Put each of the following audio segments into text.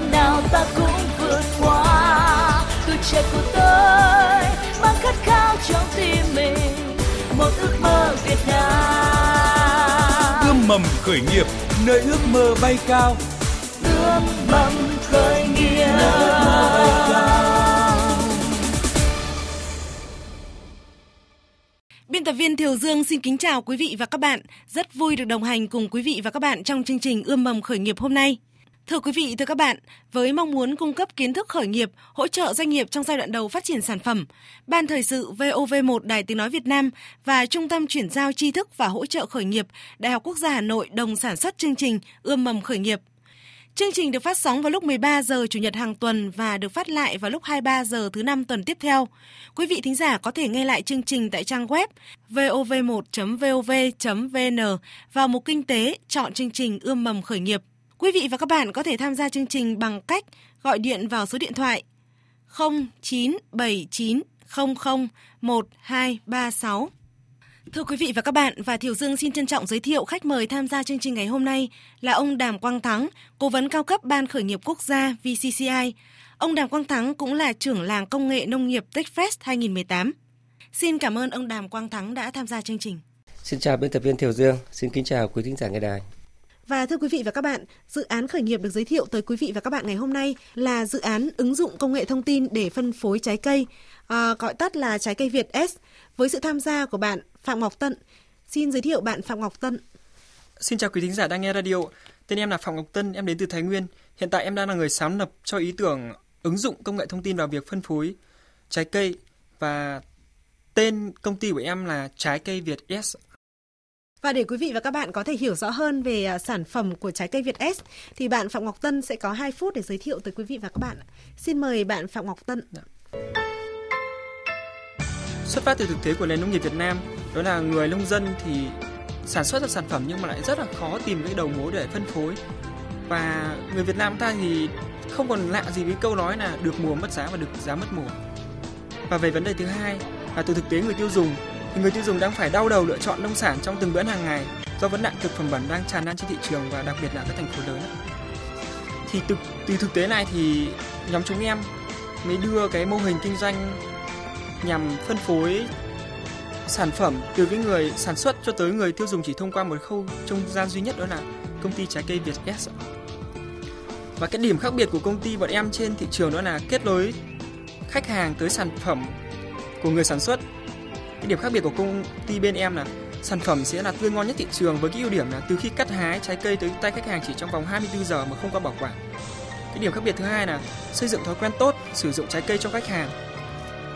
gian nào ta cũng vượt qua. Tuổi trẻ của tôi mang khát khao trong tim mình một ước mơ Việt Nam. Ươm mầm khởi nghiệp nơi ước mơ bay cao. Ươm mầm khởi nghiệp. Biên tập viên Thiều Dương xin kính chào quý vị và các bạn. Rất vui được đồng hành cùng quý vị và các bạn trong chương trình Ươm mầm khởi nghiệp hôm nay. Thưa quý vị, thưa các bạn, với mong muốn cung cấp kiến thức khởi nghiệp, hỗ trợ doanh nghiệp trong giai đoạn đầu phát triển sản phẩm, Ban Thời sự VOV1 Đài Tiếng Nói Việt Nam và Trung tâm Chuyển giao tri thức và hỗ trợ khởi nghiệp Đại học Quốc gia Hà Nội đồng sản xuất chương trình Ươm mầm khởi nghiệp. Chương trình được phát sóng vào lúc 13 giờ Chủ nhật hàng tuần và được phát lại vào lúc 23 giờ thứ năm tuần tiếp theo. Quý vị thính giả có thể nghe lại chương trình tại trang web vov1.vov.vn vào mục kinh tế chọn chương trình Ươm mầm khởi nghiệp. Quý vị và các bạn có thể tham gia chương trình bằng cách gọi điện vào số điện thoại 0979001236. Thưa quý vị và các bạn, và Thiều Dương xin trân trọng giới thiệu khách mời tham gia chương trình ngày hôm nay là ông Đàm Quang Thắng, Cố vấn cao cấp Ban Khởi nghiệp Quốc gia VCCI. Ông Đàm Quang Thắng cũng là trưởng làng công nghệ nông nghiệp TechFest 2018. Xin cảm ơn ông Đàm Quang Thắng đã tham gia chương trình. Xin chào biên tập viên Thiều Dương, xin kính chào quý thính giả nghe đài. Và thưa quý vị và các bạn, dự án khởi nghiệp được giới thiệu tới quý vị và các bạn ngày hôm nay là dự án ứng dụng công nghệ thông tin để phân phối trái cây, à, gọi tắt là trái cây Việt S, với sự tham gia của bạn Phạm Ngọc Tân. Xin giới thiệu bạn Phạm Ngọc Tân. Xin chào quý thính giả đang nghe radio. Tên em là Phạm Ngọc Tân, em đến từ Thái Nguyên. Hiện tại em đang là người sáng lập cho ý tưởng ứng dụng công nghệ thông tin vào việc phân phối trái cây và tên công ty của em là Trái cây Việt S. Và để quý vị và các bạn có thể hiểu rõ hơn về à, sản phẩm của trái cây Việt S thì bạn Phạm Ngọc Tân sẽ có 2 phút để giới thiệu tới quý vị và các bạn. Xin mời bạn Phạm Ngọc Tân. Dạ. Xuất phát từ thực tế của nền nông nghiệp Việt Nam, đó là người nông dân thì sản xuất ra sản phẩm nhưng mà lại rất là khó tìm cái đầu mối để phân phối. Và người Việt Nam ta thì không còn lạ gì với câu nói là được mùa mất giá và được giá mất mùa. Và về vấn đề thứ hai là từ thực tế người tiêu dùng thì người tiêu dùng đang phải đau đầu lựa chọn nông sản trong từng bữa hàng ngày do vấn nạn thực phẩm bẩn đang tràn lan trên thị trường và đặc biệt là các thành phố lớn. Thì từ, từ thực tế này thì nhóm chúng em mới đưa cái mô hình kinh doanh nhằm phân phối sản phẩm từ cái người sản xuất cho tới người tiêu dùng chỉ thông qua một khâu trung gian duy nhất đó là công ty trái cây Việt S. Và cái điểm khác biệt của công ty bọn em trên thị trường đó là kết nối khách hàng tới sản phẩm của người sản xuất. Cái điểm khác biệt của công ty bên em là sản phẩm sẽ là tươi ngon nhất thị trường với cái ưu điểm là từ khi cắt hái trái cây tới tay khách hàng chỉ trong vòng 24 giờ mà không qua bảo quản. Cái điểm khác biệt thứ hai là xây dựng thói quen tốt sử dụng trái cây cho khách hàng.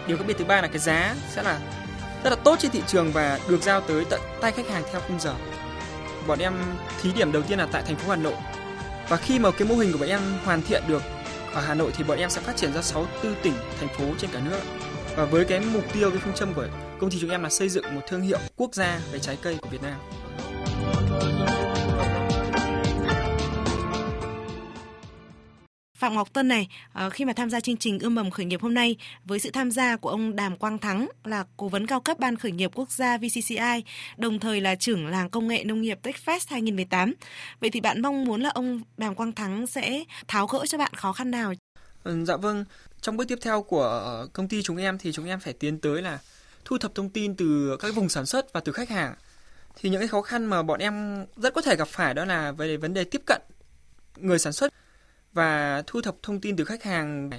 Điều khác biệt thứ ba là cái giá sẽ là rất là tốt trên thị trường và được giao tới tận tay khách hàng theo khung giờ. Bọn em thí điểm đầu tiên là tại thành phố Hà Nội. Và khi mà cái mô hình của bọn em hoàn thiện được ở Hà Nội thì bọn em sẽ phát triển ra 64 tỉnh, thành phố trên cả nước. Và với cái mục tiêu, cái phương châm của công ty chúng em là xây dựng một thương hiệu quốc gia về trái cây của Việt Nam. Phạm Ngọc Tân này, ờ, khi mà tham gia chương trình ươm mầm khởi nghiệp hôm nay với sự tham gia của ông Đàm Quang Thắng là cố vấn cao cấp Ban khởi nghiệp quốc gia VCCI, đồng thời là trưởng làng công nghệ nông nghiệp TechFest 2018. Vậy thì bạn mong muốn là ông Đàm Quang Thắng sẽ tháo gỡ cho bạn khó khăn nào? Ừ, dạ vâng, trong bước tiếp theo của ờ, công ty chúng em thì chúng em phải tiến tới là thu thập thông tin từ các vùng sản xuất và từ khách hàng. Thì những cái khó khăn mà bọn em rất có thể gặp phải đó là về vấn đề tiếp cận người sản xuất và thu thập thông tin từ khách hàng.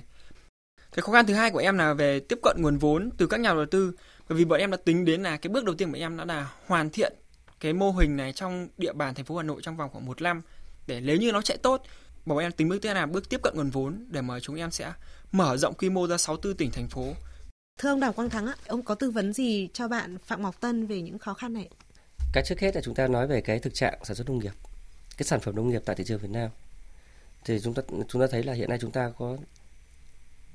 Cái khó khăn thứ hai của em là về tiếp cận nguồn vốn từ các nhà đầu tư. Bởi vì bọn em đã tính đến là cái bước đầu tiên của em đã là hoàn thiện cái mô hình này trong địa bàn thành phố Hà Nội trong vòng khoảng một năm để nếu như nó chạy tốt bọn em tính bước tiếp là bước tiếp cận nguồn vốn để mà chúng em sẽ mở rộng quy mô ra 64 tỉnh thành phố. Thưa ông Đào Quang Thắng, ông có tư vấn gì cho bạn Phạm Ngọc Tân về những khó khăn này? Cái trước hết là chúng ta nói về cái thực trạng sản xuất nông nghiệp, cái sản phẩm nông nghiệp tại thị trường Việt Nam thì chúng ta chúng ta thấy là hiện nay chúng ta có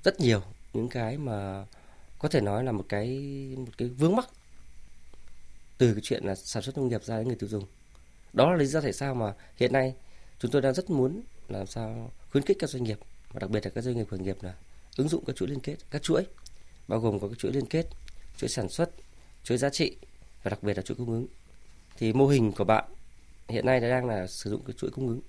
rất nhiều những cái mà có thể nói là một cái một cái vướng mắc từ cái chuyện là sản xuất nông nghiệp ra đến người tiêu dùng đó là lý do tại sao mà hiện nay chúng tôi đang rất muốn làm sao khuyến khích các doanh nghiệp và đặc biệt là các doanh nghiệp khởi nghiệp là ứng dụng các chuỗi liên kết các chuỗi bao gồm có các chuỗi liên kết chuỗi sản xuất chuỗi giá trị và đặc biệt là chuỗi cung ứng. Thì mô hình của bạn hiện nay đang là sử dụng cái chuỗi cung ứng.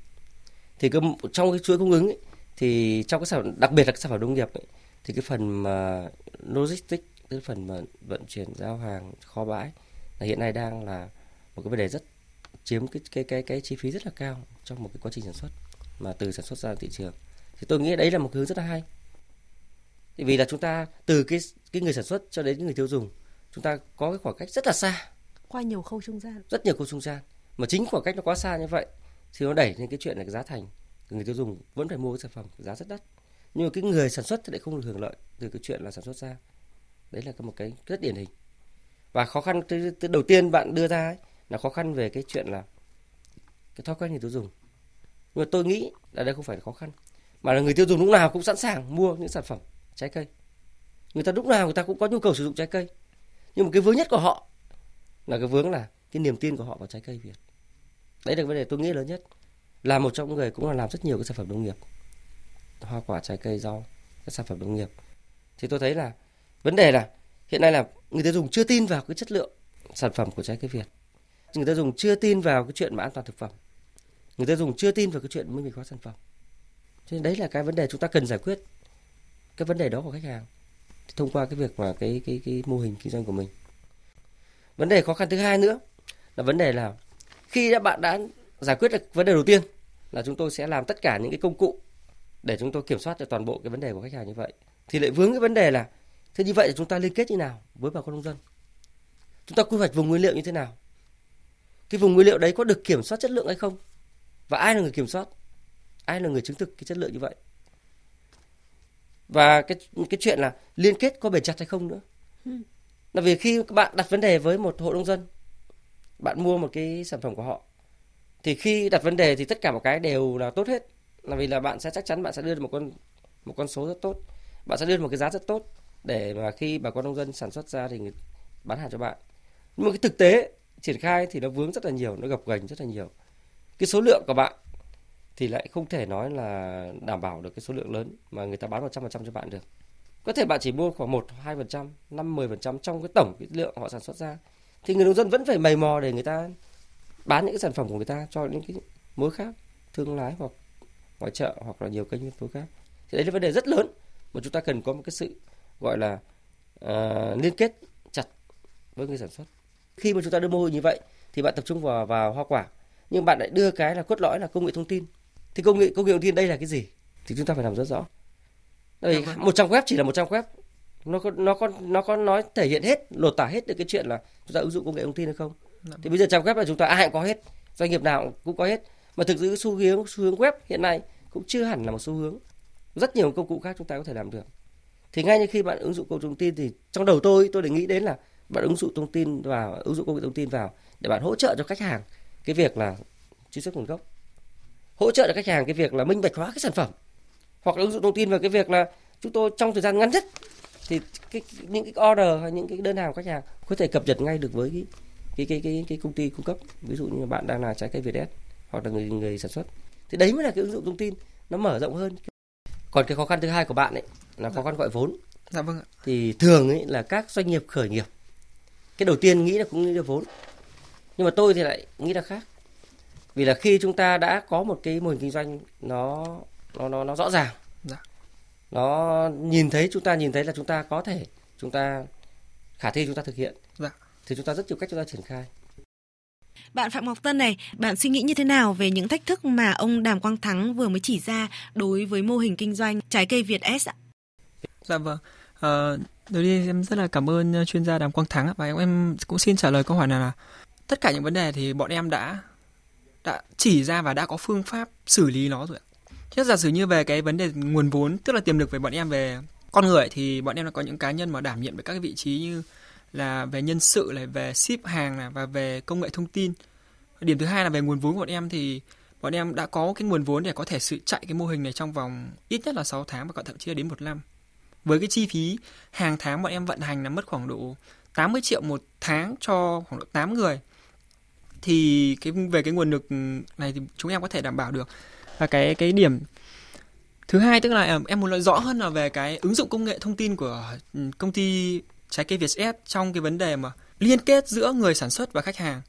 Thì cái, trong cái chuỗi cung ứng ấy, thì trong cái sản đặc biệt là cái sản phẩm nông nghiệp ấy, thì cái phần mà logistics cái phần mà vận chuyển giao hàng kho bãi là hiện nay đang là một cái vấn đề rất chiếm cái cái cái cái chi phí rất là cao trong một cái quá trình sản xuất mà từ sản xuất ra thị trường. Thì tôi nghĩ đấy là một hướng rất là hay. Vì là chúng ta từ cái cái người sản xuất cho đến người tiêu dùng chúng ta có cái khoảng cách rất là xa. Qua nhiều khâu trung gian. Rất nhiều khâu trung gian. Mà chính khoảng cách nó quá xa như vậy thì nó đẩy lên cái chuyện là cái giá thành người tiêu dùng vẫn phải mua cái sản phẩm giá rất đắt. Nhưng mà cái người sản xuất thì lại không được hưởng lợi từ cái chuyện là sản xuất ra. Đấy là một cái rất điển hình. Và khó khăn từ, từ đầu tiên bạn đưa ra ấy, là khó khăn về cái chuyện là cái thói quen người tiêu dùng nhưng mà tôi nghĩ là đây không phải là khó khăn, mà là người tiêu dùng lúc nào cũng sẵn sàng mua những sản phẩm trái cây. Người ta lúc nào người ta cũng có nhu cầu sử dụng trái cây. Nhưng mà cái vướng nhất của họ là cái vướng là cái niềm tin của họ vào trái cây việt. Đấy là vấn đề tôi nghĩ lớn nhất. Là một trong những người cũng là làm rất nhiều cái sản phẩm nông nghiệp. Hoa quả, trái cây, rau, các sản phẩm nông nghiệp. Thì tôi thấy là vấn đề là hiện nay là người tiêu dùng chưa tin vào cái chất lượng sản phẩm của trái cây việt. Người tiêu dùng chưa tin vào cái chuyện mà an toàn thực phẩm người tiêu dùng chưa tin vào cái chuyện minh bạch hóa sản phẩm. Cho nên đấy là cái vấn đề chúng ta cần giải quyết. Cái vấn đề đó của khách hàng. Thông qua cái việc mà cái cái cái mô hình kinh doanh của mình. Vấn đề khó khăn thứ hai nữa là vấn đề là khi đã bạn đã giải quyết được vấn đề đầu tiên là chúng tôi sẽ làm tất cả những cái công cụ để chúng tôi kiểm soát được toàn bộ cái vấn đề của khách hàng như vậy. Thì lại vướng cái vấn đề là, thế như vậy thì chúng ta liên kết như nào với bà con nông dân? Chúng ta quy hoạch vùng nguyên liệu như thế nào? Cái vùng nguyên liệu đấy có được kiểm soát chất lượng hay không? Và ai là người kiểm soát? Ai là người chứng thực cái chất lượng như vậy? Và cái cái chuyện là liên kết có bền chặt hay không nữa? Ừ. là vì khi các bạn đặt vấn đề với một hộ nông dân bạn mua một cái sản phẩm của họ thì khi đặt vấn đề thì tất cả một cái đều là tốt hết. Là vì là bạn sẽ chắc chắn bạn sẽ đưa được một con một con số rất tốt. Bạn sẽ đưa được một cái giá rất tốt để mà khi bà con nông dân sản xuất ra thì bán hàng cho bạn. Nhưng mà cái thực tế triển khai thì nó vướng rất là nhiều nó gập ghềnh rất là nhiều cái số lượng của bạn thì lại không thể nói là đảm bảo được cái số lượng lớn mà người ta bán 100% cho bạn được. Có thể bạn chỉ mua khoảng 1, 2%, 5, 10% trong cái tổng cái lượng họ sản xuất ra. Thì người nông dân vẫn phải mày mò để người ta bán những cái sản phẩm của người ta cho những cái mối khác, thương lái hoặc ngoại chợ hoặc là nhiều kênh phân phối khác. Thì đấy là vấn đề rất lớn mà chúng ta cần có một cái sự gọi là uh, liên kết chặt với người sản xuất. Khi mà chúng ta đưa mô hình như vậy thì bạn tập trung vào vào hoa quả nhưng bạn lại đưa cái là cốt lõi là công nghệ thông tin. Thì công nghệ công nghệ thông tin đây là cái gì? Thì chúng ta phải làm rất rõ. Đây một trang web chỉ là một trang web. Nó có nó có nó có nói thể hiện hết lột tả hết được cái chuyện là chúng ta ứng dụng công nghệ thông tin hay không. Dạ. Thì bây giờ trang web là chúng ta ai cũng có hết. Doanh nghiệp nào cũng có hết. Mà thực sự xu hướng xu hướng web hiện nay cũng chưa hẳn là một xu hướng. Rất nhiều công cụ khác chúng ta có thể làm được. Thì ngay như khi bạn ứng dụng công nghệ thông tin thì trong đầu tôi tôi để nghĩ đến là bạn ứng dụng thông tin vào ứng dụng công nghệ thông tin vào để bạn hỗ trợ cho khách hàng cái việc là truy xuất nguồn gốc. Hỗ trợ cho khách hàng cái việc là minh bạch hóa cái sản phẩm hoặc là ứng dụng thông tin về cái việc là chúng tôi trong thời gian ngắn nhất thì cái, những cái order hay những cái đơn hàng của khách hàng có thể cập nhật ngay được với cái cái cái cái, cái công ty cung cấp. Ví dụ như bạn đang là trái cây Việt hoặc là người người sản xuất. Thì đấy mới là cái ứng dụng thông tin nó mở rộng hơn. Còn cái khó khăn thứ hai của bạn ấy là khó khăn gọi vốn. Dạ vâng ạ. thì thường ấy là các doanh nghiệp khởi nghiệp cái đầu tiên nghĩ là cũng nghĩ được vốn nhưng mà tôi thì lại nghĩ là khác vì là khi chúng ta đã có một cái mô hình kinh doanh nó nó nó nó rõ ràng dạ. nó nhìn thấy chúng ta nhìn thấy là chúng ta có thể chúng ta khả thi chúng ta thực hiện dạ. thì chúng ta rất nhiều cách chúng ta triển khai bạn Phạm Ngọc Tân này, bạn suy nghĩ như thế nào về những thách thức mà ông Đàm Quang Thắng vừa mới chỉ ra đối với mô hình kinh doanh trái cây Việt S ạ? Dạ vâng. À, đầu tiên em rất là cảm ơn chuyên gia Đàm Quang Thắng và em cũng xin trả lời câu hỏi này là tất cả những vấn đề thì bọn em đã đã chỉ ra và đã có phương pháp xử lý nó rồi chứ giả sử như về cái vấn đề nguồn vốn, tức là tiềm lực về bọn em về con người thì bọn em đã có những cá nhân mà đảm nhiệm về các cái vị trí như là về nhân sự này, về ship hàng này và về công nghệ thông tin. Điểm thứ hai là về nguồn vốn của bọn em thì bọn em đã có cái nguồn vốn để có thể sự chạy cái mô hình này trong vòng ít nhất là 6 tháng và thậm chí là đến một năm. Với cái chi phí hàng tháng bọn em vận hành là mất khoảng độ 80 triệu một tháng cho khoảng độ 8 người thì cái, về cái nguồn lực này thì chúng em có thể đảm bảo được. Và cái cái điểm thứ hai tức là, em muốn nói rõ hơn là về cái ứng dụng công nghệ thông tin của ừ, công ty trái cây Vietjet trong cái vấn đề mà liên kết giữa người sản xuất và khách hàng.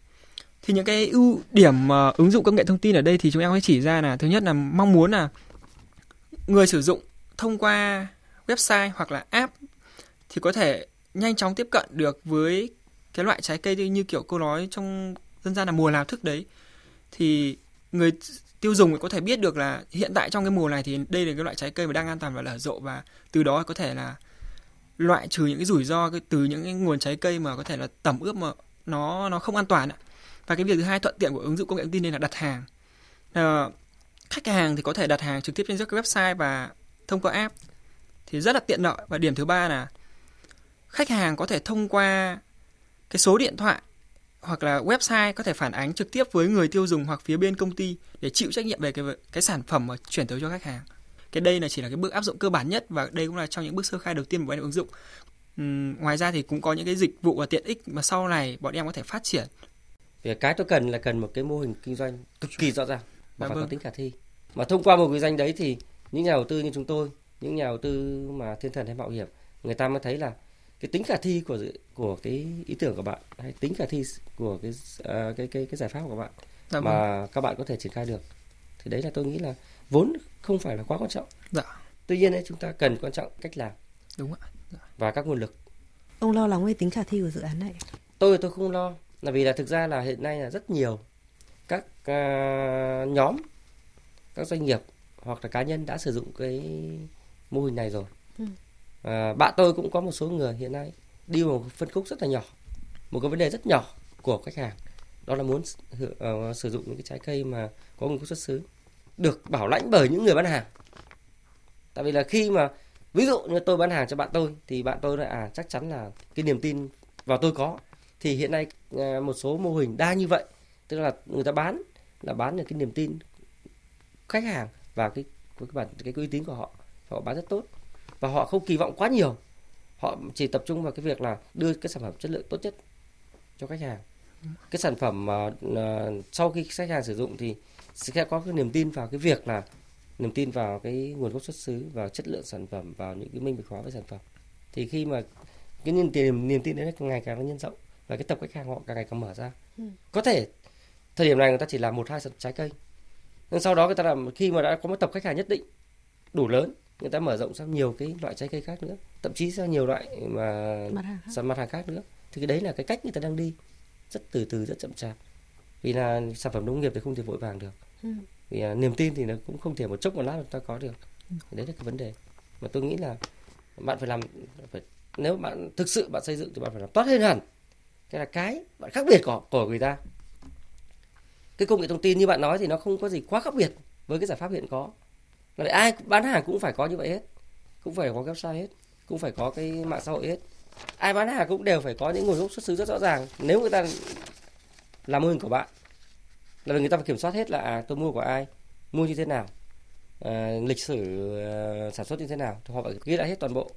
Thì những cái ưu điểm mà ứng dụng công nghệ thông tin ở đây thì chúng em mới chỉ ra là thứ nhất là mong muốn là người sử dụng thông qua website hoặc là app thì có thể nhanh chóng tiếp cận được với cái loại trái cây như kiểu cô nói trong dân gian là mùa nào thức đấy thì người tiêu dùng có thể biết được là hiện tại trong cái mùa này thì đây là cái loại trái cây mà đang an toàn và nở rộ và từ đó có thể là loại trừ những cái rủi ro từ những cái nguồn trái cây mà có thể là tẩm ướp mà nó nó không an toàn ạ. Và cái việc thứ hai thuận tiện của ứng dụng công nghệ thông tin đây là đặt hàng. À, khách hàng thì có thể đặt hàng trực tiếp trên các website và thông qua app thì rất là tiện lợi và điểm thứ ba là khách hàng có thể thông qua cái số điện thoại hoặc là website có thể phản ánh trực tiếp với người tiêu dùng hoặc phía bên công ty để chịu trách nhiệm về cái cái sản phẩm mà chuyển tới cho khách hàng. Cái đây là chỉ là cái bước áp dụng cơ bản nhất và đây cũng là trong những bước sơ khai đầu tiên của bọn em ứng dụng. Uhm, ngoài ra thì cũng có những cái dịch vụ và tiện ích mà sau này bọn em có thể phát triển. Vì cái tôi cần là cần một cái mô hình kinh doanh cực kỳ rõ ràng và dạ phải vâng. có tính khả thi. Mà thông qua một cái danh đấy thì những nhà đầu tư như chúng tôi, những nhà đầu tư mà thiên thần hay mạo hiểm, người ta mới thấy là cái tính khả thi của của cái ý tưởng của bạn hay tính khả thi của cái uh, cái cái cái giải pháp của bạn dạ mà vâng. các bạn có thể triển khai được thì đấy là tôi nghĩ là vốn không phải là quá quan trọng dạ. tuy nhiên ấy chúng ta cần quan trọng cách làm đúng ạ dạ. và các nguồn lực ông lo lắng về tính khả thi của dự án này tôi tôi không lo là vì là thực ra là hiện nay là rất nhiều các uh, nhóm các doanh nghiệp hoặc là cá nhân đã sử dụng cái mô hình này rồi ừ à, bạn tôi cũng có một số người hiện nay đi một phân khúc rất là nhỏ một cái vấn đề rất nhỏ của khách hàng. Đó là muốn uh, sử dụng những cái trái cây mà có nguồn gốc xuất xứ được bảo lãnh bởi những người bán hàng. Tại vì là khi mà ví dụ như tôi bán hàng cho bạn tôi thì bạn tôi là à chắc chắn là cái niềm tin vào tôi có. Thì hiện nay ờ, một số mô hình đa như vậy tức là người ta bán là bán được cái niềm tin khách hàng và cái cái bản cái uy tín của họ họ bán rất tốt và họ không kỳ vọng quá nhiều. Họ chỉ tập trung vào cái việc là đưa cái sản phẩm chất lượng tốt nhất cho khách hàng. Cái sản phẩm mà uh, sau khi khách hàng sử dụng thì sẽ có cái niềm tin vào cái việc là niềm tin vào cái nguồn gốc xuất xứ vào chất lượng sản phẩm vào những cái minh bạch hóa với sản phẩm. Thì khi mà cái niềm tin niềm tin đấy ngày càng nhân rộng và cái tập khách hàng họ càng ngày càng mở ra. Ừ. có thể thời điểm này người ta chỉ làm một hai trái cây. Nhưng sau đó người ta làm khi mà đã có một tập khách hàng nhất định đủ lớn người ta mở rộng sang nhiều cái loại trái cây khác nữa. Thậm chí sang nhiều loại mà mặt hàng khác, mặt hàng khác nữa. Thì cái đấy là cái cách người ta đang đi. Rất từ từ rất chậm chạp. Vì là sản phẩm nông nghiệp thì không thể vội vàng được. Ừ. vì là niềm tin thì nó cũng không thể một chốc một lát chúng ta có được. Ừ. đấy là cái vấn đề. Mà tôi nghĩ là bạn phải làm phải nếu bạn thực sự bạn xây dựng thì bạn phải làm tốt hơn hẳn. Cái là cái bạn khác biệt của của người ta. Cái công nghệ thông tin như bạn nói thì nó không có gì quá khác biệt với cái giải pháp hiện có là ai bán hàng cũng phải có như vậy hết. Cũng phải có website hết. Cũng phải có cái mạng xã hội hết. Ai bán hàng cũng đều phải có những nguồn gốc xuất xứ rất rõ ràng. Nếu người ta làm mô hình của bạn là người ta phải kiểm soát hết là à, tôi mua của ai mua như thế nào à, lịch sử à, sản xuất như thế nào thì họ phải ghi lại hết toàn bộ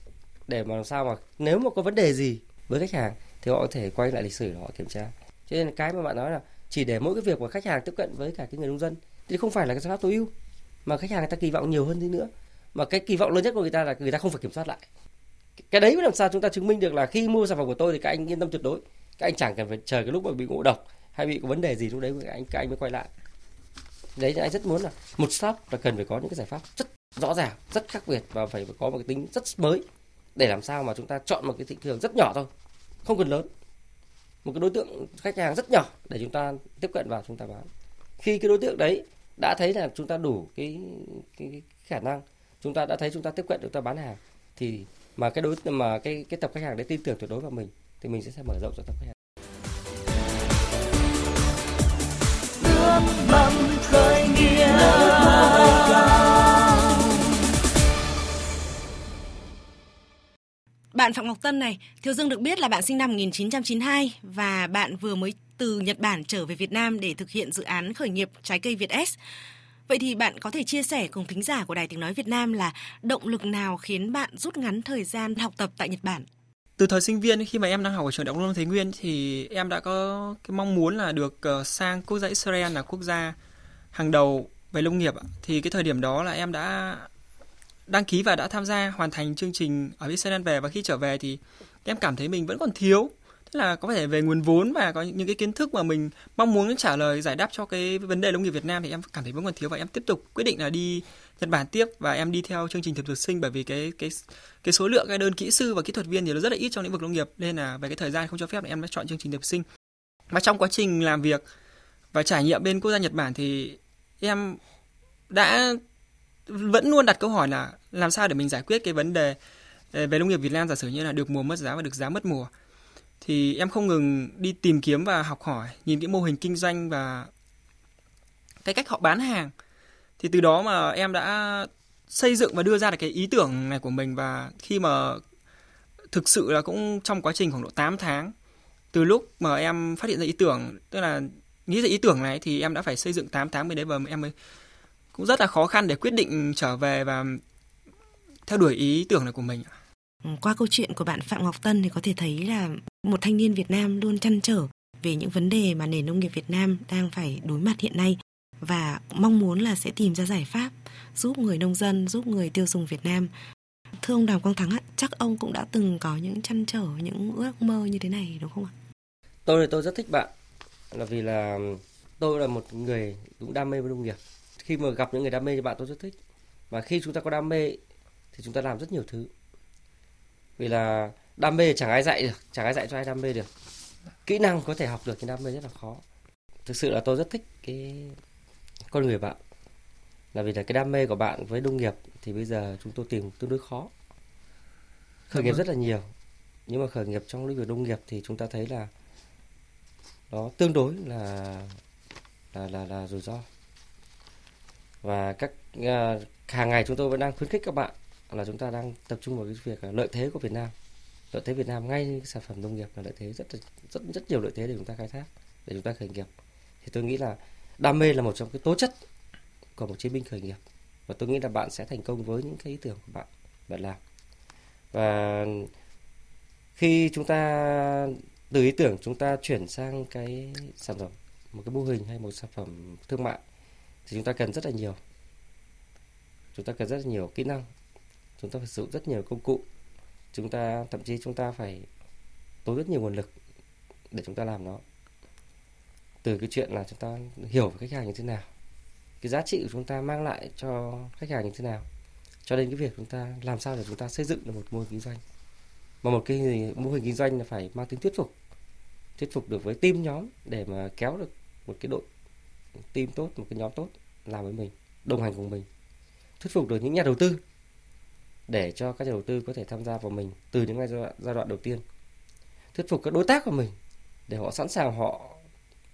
để mà làm sao mà nếu mà có vấn đề gì với khách hàng thì họ có thể quay lại lịch sử để họ kiểm tra. Cho nên cái mà bạn nói là chỉ để mỗi cái việc của khách hàng tiếp cận với cả cái người nông dân thì không phải là cái giải pháp tối ưu mà khách hàng người ta kỳ vọng nhiều hơn thế nữa. Mà cái kỳ vọng lớn nhất của người ta là người ta không phải kiểm soát lại. Cái đấy mới làm sao chúng ta chứng minh được là khi mua sản phẩm của tôi thì các anh yên tâm tuyệt đối. Các anh chẳng cần phải chờ cái lúc mà bị ngộ độc hay bị có vấn đề gì lúc đấy các anh các anh mới quay lại. Đấy là anh rất muốn là một shop là cần phải có những cái giải pháp rất rõ ràng, rất khác biệt và phải có một cái tính rất mới để làm sao mà chúng ta chọn một cái thị trường rất nhỏ thôi, không cần lớn. Một cái đối tượng khách hàng rất nhỏ để chúng ta tiếp cận vào chúng ta bán. Khi cái đối tượng đấy đã thấy là chúng ta đủ cái, cái, cái khả năng chúng ta đã thấy chúng ta tiếp cận được ta bán hàng thì mà cái đối mà cái cái tập khách hàng đấy tin tưởng tuyệt đối vào mình thì mình sẽ mở rộng cho tập khách hàng. Bạn Phạm Ngọc Tân này, Thiếu Dương được biết là bạn sinh năm 1992 và bạn vừa mới từ Nhật Bản trở về Việt Nam để thực hiện dự án khởi nghiệp trái cây Việt S. Vậy thì bạn có thể chia sẻ cùng thính giả của Đài Tiếng Nói Việt Nam là động lực nào khiến bạn rút ngắn thời gian học tập tại Nhật Bản? Từ thời sinh viên khi mà em đang học ở trường Đại học Nông Thế Nguyên thì em đã có cái mong muốn là được ờ, sang quốc gia Israel là quốc gia hàng đầu về nông nghiệp thì cái thời điểm đó là em đã đăng ký và đã tham gia hoàn thành chương trình ở Israel về và khi trở về thì em cảm thấy mình vẫn còn thiếu. Tức là có thể về nguồn vốn và có những cái kiến thức mà mình mong muốn trả lời, giải đáp cho cái vấn đề nông nghiệp Việt Nam thì em cảm thấy vẫn còn thiếu và em tiếp tục quyết định là đi Nhật Bản tiếp và em đi theo chương trình thực thực sinh bởi vì cái cái cái số lượng cái đơn kỹ sư và kỹ thuật viên thì nó rất là ít trong lĩnh vực nông nghiệp. Nên là về cái thời gian không cho phép thì em đã chọn chương trình thực sinh. Và trong quá trình làm việc và trải nghiệm bên quốc gia Nhật Bản thì em đã vẫn luôn đặt câu hỏi là làm sao để mình giải quyết cái vấn đề ờ, về nông nghiệp Việt Nam giả sử như là được mùa mất giá và được giá mất mùa. Thì em không ngừng đi tìm kiếm và học hỏi, nhìn cái mô hình kinh doanh và cái cách họ bán hàng. Thì từ đó mà em đã xây dựng và đưa ra được cái ý tưởng này của mình và khi mà thực sự là cũng trong quá trình khoảng độ 8 tháng, từ lúc mà em phát hiện ra ý tưởng, tức là nghĩ ra ý tưởng này thì em đã phải xây dựng 8 tháng mới đấy và em mới cũng rất là khó khăn để quyết định trở về và theo đuổi ý tưởng này của mình. Ừ, qua câu chuyện của bạn Phạm Ngọc Tân thì có thể thấy là một thanh niên Việt Nam luôn chăn trở về những vấn đề mà nền nông nghiệp Việt Nam đang phải đối mặt hiện nay và mong muốn là sẽ tìm ra giải pháp giúp người nông dân, giúp người tiêu dùng Việt Nam. Thưa ông Đàm Quang Thắng ạ, chắc ông cũng đã từng có những chăn trở, những ước mơ như thế này đúng không ạ? Tôi thì tôi rất thích bạn là vì là tôi là một người cũng đam mê với nông nghiệp. Khi mà gặp những người đam mê như bạn tôi rất thích. Và khi chúng ta có đam mê thì chúng ta làm rất nhiều thứ. Vì là đam mê chẳng ai dạy được, chẳng ai dạy cho ai đam mê được. Kỹ năng có thể học được nhưng đam mê rất là khó. Thực sự là tôi rất thích cái con người bạn là vì là cái đam mê của bạn với nông nghiệp thì bây giờ chúng tôi tìm tương đối khó khởi nghiệp rất là nhiều nhưng mà khởi nghiệp trong lĩnh vực nông nghiệp thì chúng ta thấy là nó tương đối là là là, là rủi ro và các uh, hàng ngày chúng tôi vẫn đang khuyến khích các bạn là chúng ta đang tập trung vào cái việc lợi thế của Việt Nam. Lợi thế Việt Nam ngay sản phẩm nông nghiệp là lợi thế rất rất rất nhiều lợi thế để chúng ta khai thác để chúng ta khởi nghiệp. Thì tôi nghĩ là đam mê là một trong cái tố chất của một chiến binh khởi nghiệp. Và tôi nghĩ là bạn sẽ thành công với những cái ý tưởng của bạn bạn làm. Và khi chúng ta từ ý tưởng chúng ta chuyển sang cái sản phẩm một cái mô hình hay một sản phẩm thương mại thì chúng ta cần rất là nhiều. Chúng ta cần rất là nhiều kỹ năng. Chúng ta phải sử dụng rất nhiều công cụ. Chúng ta, thậm chí chúng ta phải tốn rất nhiều nguồn lực để chúng ta làm nó. Từ cái chuyện là chúng ta hiểu về khách hàng như thế nào, cái giá trị của chúng ta mang lại cho khách hàng như thế nào, cho đến cái việc chúng ta làm sao để chúng ta xây dựng được một mô hình kinh doanh. Mà một cái mô hình kinh doanh là phải mang tính thuyết phục thuyết phục được với team nhóm để mà kéo được một cái đội team tốt một cái nhóm tốt làm với mình đồng hành cùng mình thuyết phục được những nhà đầu tư để cho các nhà đầu tư có thể tham gia vào mình từ những giai đoạn, giai đoạn đầu tiên thuyết phục các đối tác của mình để họ sẵn sàng họ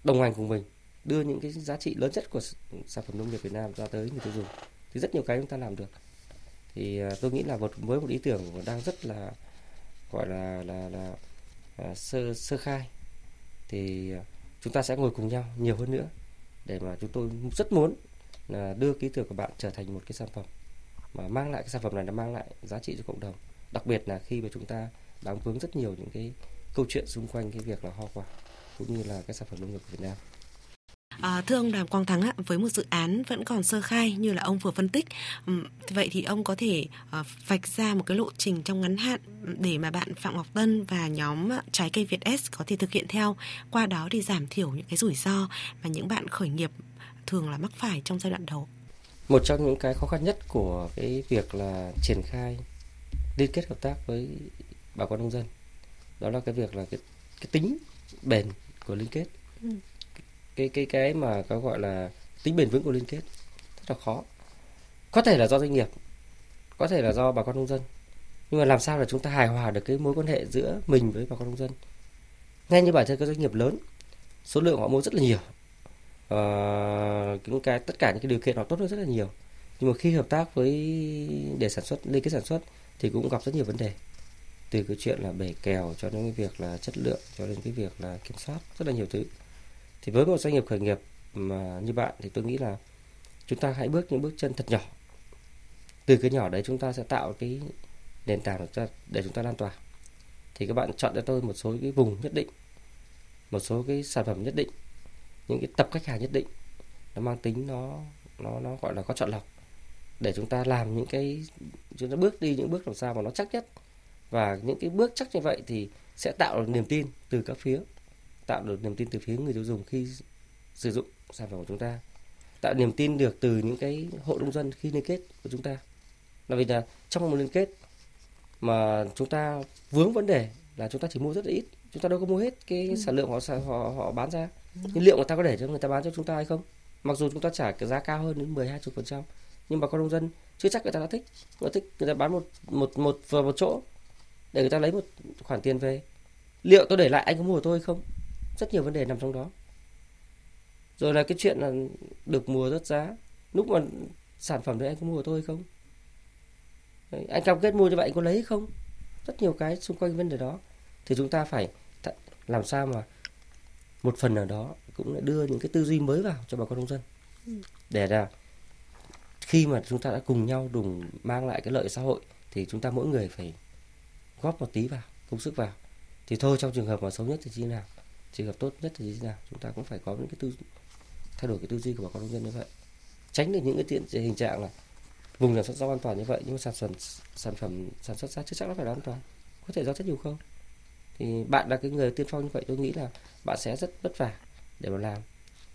đồng hành cùng mình đưa những cái giá trị lớn nhất của sản phẩm nông nghiệp Việt Nam ra tới người tiêu dùng. Thì rất nhiều cái chúng ta làm được. Thì à, tôi nghĩ là một với một ý tưởng đang rất là gọi là là là, là sơ sơ khai thì à, chúng ta sẽ ngồi cùng nhau nhiều hơn nữa để mà chúng tôi rất muốn là đưa ký tưởng của bạn trở thành một cái sản phẩm mà mang lại cái sản phẩm này nó mang lại giá trị cho cộng đồng đặc biệt là khi mà chúng ta đang vướng rất nhiều những cái câu chuyện xung quanh cái việc là hoa quả, cũng như là các sản phẩm nông nghiệp của Việt Nam. À, thưa ông Đàm Quang Thắng ạ, với một dự án vẫn còn sơ khai như là ông vừa phân tích, vậy thì ông có thể uh, vạch ra một cái lộ trình trong ngắn hạn để mà bạn Phạm Ngọc Tân và nhóm trái cây Việt S có thể thực hiện theo, qua đó thì giảm thiểu những cái rủi ro mà những bạn khởi nghiệp thường là mắc phải trong giai đoạn đầu. Một trong những cái khó khăn nhất của cái việc là triển khai liên kết hợp tác với bà con nông dân đó là cái việc là cái, cái tính bền của liên kết ừ cái cái cái mà có gọi là tính bền vững của liên kết rất là khó. Có thể là do doanh nghiệp có thể là do bà con nông dân. Nhưng mà làm sao là chúng ta hài hòa được cái mối quan hệ giữa mình với bà con nông dân? Ngay như bản thân các doanh nghiệp lớn số lượng họ mua rất là nhiều. À, những cái tất cả những cái điều kiện họ tốt hơn rất là nhiều. Nhưng mà khi hợp tác với để sản xuất liên kết sản xuất thì cũng gặp rất nhiều vấn đề. Từ cái chuyện là bể kèo cho đến cái việc là chất lượng cho đến cái việc là kiểm soát rất là nhiều thứ thì với một doanh nghiệp khởi nghiệp mà như bạn thì tôi nghĩ là chúng ta hãy bước những bước chân thật nhỏ. Từ cái nhỏ đấy chúng ta sẽ tạo cái nền tảng để chúng ta lan tỏa. Thì các bạn chọn cho tôi một số cái vùng nhất định, một số cái sản phẩm nhất định, những cái tập khách hàng nhất định, nó mang tính nó nó nó gọi là có chọn lọc, để chúng ta làm những cái, chúng ta bước đi những bước làm sao mà nó chắc nhất. Và những cái bước chắc như vậy thì sẽ tạo được niềm tin từ các phía tạo được niềm tin từ phía người tiêu dùng khi sử dụng sản phẩm của chúng ta. Tạo niềm tin được từ những cái hộ nông dân khi liên kết của chúng ta. Là vì là trong một liên kết mà chúng ta vướng vấn đề là chúng ta chỉ mua rất là ít chúng ta đâu có mua hết cái ừ. sản lượng họ họ họ bán ra. Ừ. nhưng liệu người ta có để cho người ta bán cho chúng ta hay không? Mặc dù chúng ta trả cái giá cao hơn đến 10 20 phần trăm nhưng bà con nông dân chưa chắc người ta đã thích. Người ta thích người ta bán một một một vào một chỗ để người ta lấy một khoản tiền về. Liệu tôi để lại anh có mua của tôi hay không rất nhiều vấn đề nằm trong đó. Rồi là cái chuyện là được mùa rớt giá lúc mà sản phẩm đấy anh có mua của tôi hay không? Đấy, anh cam kết mua như vậy anh có lấy không? Rất nhiều cái xung quanh vấn đề đó. Thì chúng ta phải làm sao mà một phần nào đó cũng đưa những cái tư duy mới vào cho bà con nông dân. Ừ. để là khi mà chúng ta đã cùng nhau đùng mang lại cái lợi xã hội thì chúng ta mỗi người phải góp một tí vào công sức vào. Thì thôi trong trường hợp mà xấu nhất thì như nào trường hợp tốt nhất thì như thế nào? Chúng ta cũng phải có những cái tư thay đổi cái tư duy của bà con nông dân như vậy. Tránh được những cái tiện hình trạng là vùng sản xuất rau an toàn như vậy nhưng mà sản phẩm sản phẩm sản xuất ra chưa chắc nó phải là an toàn. Có thể do rất nhiều không thì bạn là cái người tiên phong như vậy tôi nghĩ là bạn sẽ rất vất vả để mà làm.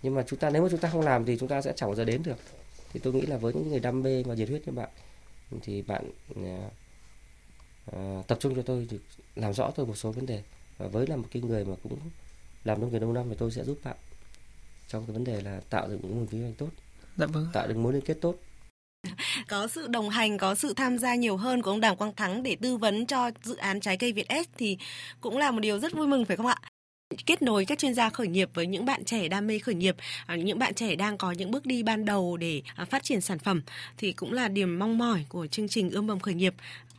Nhưng mà chúng ta nếu mà chúng ta không làm thì chúng ta sẽ chẳng bao giờ đến được. Thì tôi nghĩ là với những người đam mê và nhiệt huyết như bạn thì bạn uh, tập trung cho tôi thì làm rõ tôi một số vấn đề. Và với là một cái người mà cũng làm nông nghiệp lâu năm thì tôi sẽ giúp bạn trong cái vấn đề là tạo được những nguồn kinh doanh tốt dạ vâng. tạo được mối liên kết tốt có sự đồng hành, có sự tham gia nhiều hơn của ông Đàm Quang Thắng để tư vấn cho dự án trái cây Việt S thì cũng là một điều rất vui mừng phải không ạ? kết nối các chuyên gia khởi nghiệp với những bạn trẻ đam mê khởi nghiệp, à, những bạn trẻ đang có những bước đi ban đầu để à, phát triển sản phẩm thì cũng là điểm mong mỏi của chương trình ươm mầm khởi nghiệp.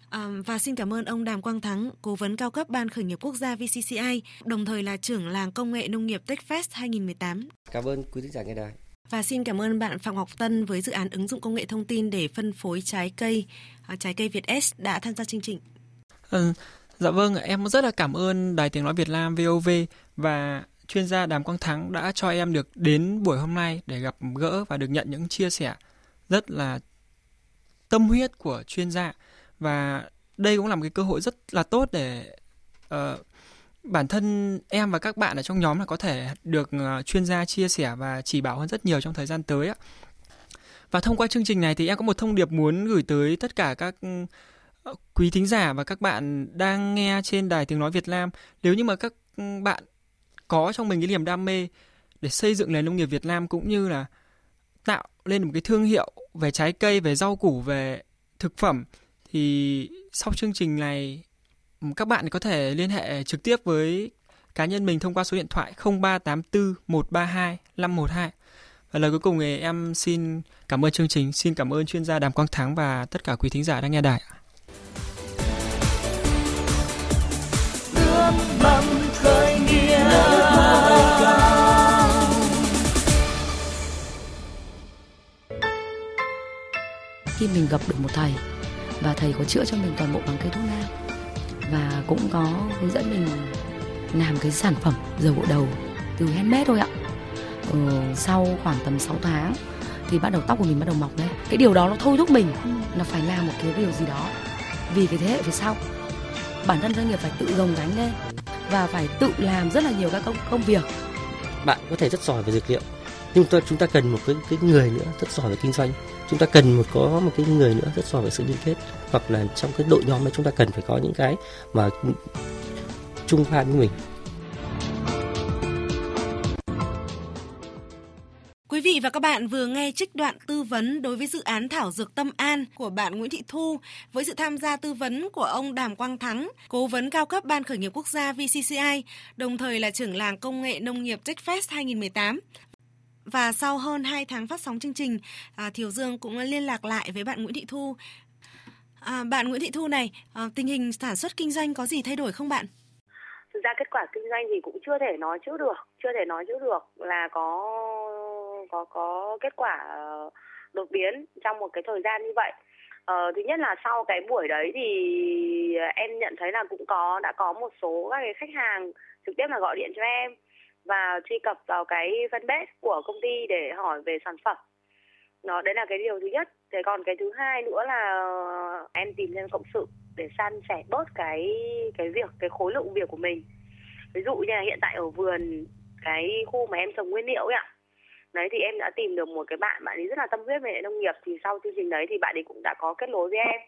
À, và xin cảm ơn ông Đàm Quang Thắng, cố vấn cao cấp Ban khởi nghiệp quốc gia VCCI, đồng thời là trưởng làng công nghệ nông nghiệp TechFest 2018. Cảm ơn quý thính giả nghe đài. Và xin cảm ơn bạn Phạm Ngọc Tân với dự án ứng dụng công nghệ thông tin để phân phối trái cây, trái cây Việt S đã tham gia chương trình. Ừ, Dạ vâng, em rất là cảm ơn Đài Tiếng Nói Việt Nam VOV và chuyên gia Đàm Quang Thắng đã cho em được đến buổi hôm nay để gặp gỡ và được nhận những chia sẻ rất là tâm huyết của chuyên gia và đây cũng là một cái cơ hội rất là tốt để uh, bản thân em và các bạn ở trong nhóm là có thể được uh, chuyên gia chia sẻ và chỉ bảo hơn rất nhiều trong thời gian tới ạ. Và thông qua chương trình này thì em có một thông điệp muốn gửi tới tất cả các ừ, ờ, quý thính giả và các bạn đang nghe trên đài tiếng nói Việt Nam, nếu như mà các ừ, bạn có trong mình cái niềm đam mê để xây dựng nền nông nghiệp Việt Nam cũng như là tạo lên một cái thương hiệu về trái cây, về rau củ, về thực phẩm thì sau chương trình này các bạn có thể liên hệ trực tiếp với cá nhân mình thông qua số điện thoại 0384 132 512. Và lời cuối cùng thì em xin cảm ơn chương trình, xin cảm ơn chuyên gia Đàm Quang Thắng và tất cả quý thính giả đang nghe đài. mầm khởi khi mình gặp được một thầy và thầy có chữa cho mình toàn bộ bằng cây thuốc nam. Và cũng có hướng dẫn mình làm cái sản phẩm dầu gội đầu từ handmade thôi ạ. Ừ, sau khoảng tầm 6 tháng thì bắt đầu tóc của mình bắt đầu mọc đấy cái điều đó nó thôi thúc mình là phải làm một cái điều gì đó. Vì cái thế hệ phía sau bản thân doanh nghiệp phải tự gồng gánh lên và phải tự làm rất là nhiều các công công việc. Bạn có thể rất giỏi về dược liệu nhưng tôi chúng ta cần một cái cái người nữa rất giỏi về kinh doanh chúng ta cần một có một cái người nữa rất giỏi về sự liên kết hoặc là trong cái đội nhóm ấy chúng ta cần phải có những cái mà chung phan với mình Quý vị và các bạn vừa nghe trích đoạn tư vấn đối với dự án Thảo Dược Tâm An của bạn Nguyễn Thị Thu với sự tham gia tư vấn của ông Đàm Quang Thắng, cố vấn cao cấp Ban khởi nghiệp quốc gia VCCI, đồng thời là trưởng làng công nghệ nông nghiệp TechFest 2018. Và sau hơn 2 tháng phát sóng chương trình, à, Thiều Dương cũng liên lạc lại với bạn Nguyễn Thị Thu. À, bạn Nguyễn Thị Thu này, à, tình hình sản xuất kinh doanh có gì thay đổi không bạn? Thực ra kết quả kinh doanh thì cũng chưa thể nói trước được, chưa thể nói trước được là có có có kết quả đột biến trong một cái thời gian như vậy Ờ, thứ nhất là sau cái buổi đấy thì em nhận thấy là cũng có đã có một số các cái khách hàng trực tiếp là gọi điện cho em và truy cập vào cái fanpage của công ty để hỏi về sản phẩm. Nó, đấy là cái điều thứ nhất. Thế còn cái thứ hai nữa là ờ, em tìm thêm cộng sự để san sẻ bớt cái cái việc, cái khối lượng việc của mình. Ví dụ như là hiện tại ở vườn, cái khu mà em trồng nguyên liệu ấy ạ. Đấy, thì em đã tìm được một cái bạn bạn ấy rất là tâm huyết về nông nghiệp, thì sau chương trình đấy thì bạn ấy cũng đã có kết nối với em.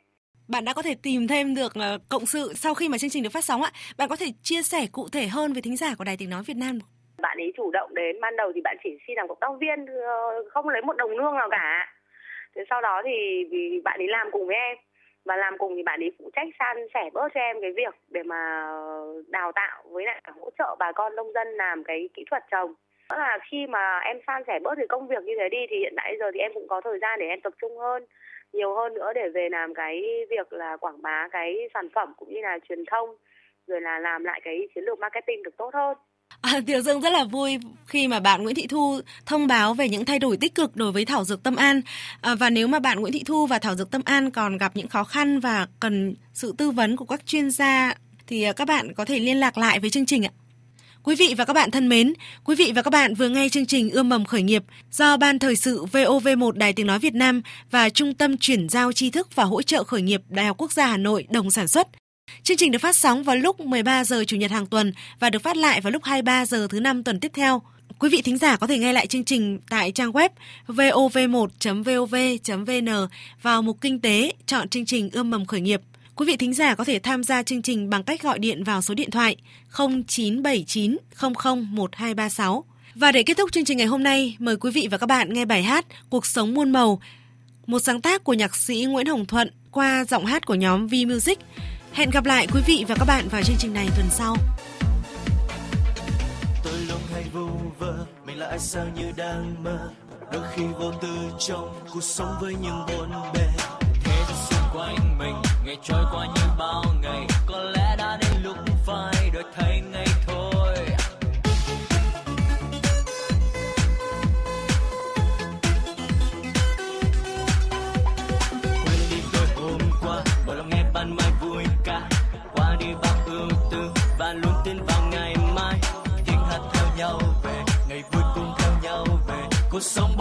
Bạn đã có thể tìm thêm được ờ, cộng sự sau khi mà chương trình được phát sóng ạ. Bạn có thể chia sẻ cụ thể hơn với thính giả của Đài Tiếng Nói Việt Nam không? Bạn ấy chủ động đến, ban đầu thì bạn chỉ xin làm cộng tác viên ờ, không lấy một đồng lương nào cả. Thế sau đó thì vì bạn ấy làm cùng với em và làm cùng thì bạn ấy phụ trách san sẻ bớt cho em cái việc để mà đào tạo với lại hỗ trợ bà con nông dân làm cái kỹ thuật trồng đó là khi mà em san sẻ bớt thì công việc như thế đi thì hiện tại giờ thì em cũng có thời gian để em tập trung hơn, nhiều hơn nữa để về làm cái việc là quảng bá cái sản phẩm cũng như là truyền thông, rồi là làm lại cái chiến lược marketing được tốt hơn. À, Tiểu Dương rất là vui khi mà bạn Nguyễn Thị Thu thông báo về những thay đổi tích cực đối với Thảo Dược Tâm An. À, và nếu mà bạn Nguyễn Thị Thu và Thảo Dược Tâm An còn gặp những khó khăn và cần sự tư vấn của các chuyên gia thì à, các bạn có thể liên lạc lại với chương trình ạ. Quý vị và các bạn thân mến, quý vị và các bạn vừa nghe chương trình Ươm mầm khởi nghiệp do Ban Thời sự VOV1 Đài Tiếng Nói Việt Nam và Trung tâm Chuyển giao tri thức và hỗ trợ khởi nghiệp Đại học Quốc gia Hà Nội đồng sản xuất. Chương trình được phát sóng vào lúc 13 giờ Chủ nhật hàng tuần và được phát lại vào lúc 23 giờ thứ năm tuần tiếp theo. Quý vị thính giả có thể nghe lại chương trình tại trang web vov1.vov.vn vào mục kinh tế, chọn chương trình Ươm mầm khởi nghiệp. Quý vị thính giả có thể tham gia chương trình bằng cách gọi điện vào số điện thoại 0979 00 1236. Và để kết thúc chương trình ngày hôm nay, mời quý vị và các bạn nghe bài hát Cuộc sống muôn màu, một sáng tác của nhạc sĩ Nguyễn Hồng Thuận qua giọng hát của nhóm V Music. Hẹn gặp lại quý vị và các bạn vào chương trình này tuần sau. Tôi luôn hay vô vơ, mình là ai sao như đang mơ. Đôi khi vô tư trong cuộc sống với những bộn bề. Thế giới xung quanh mình ngày trôi qua như bao về cuộc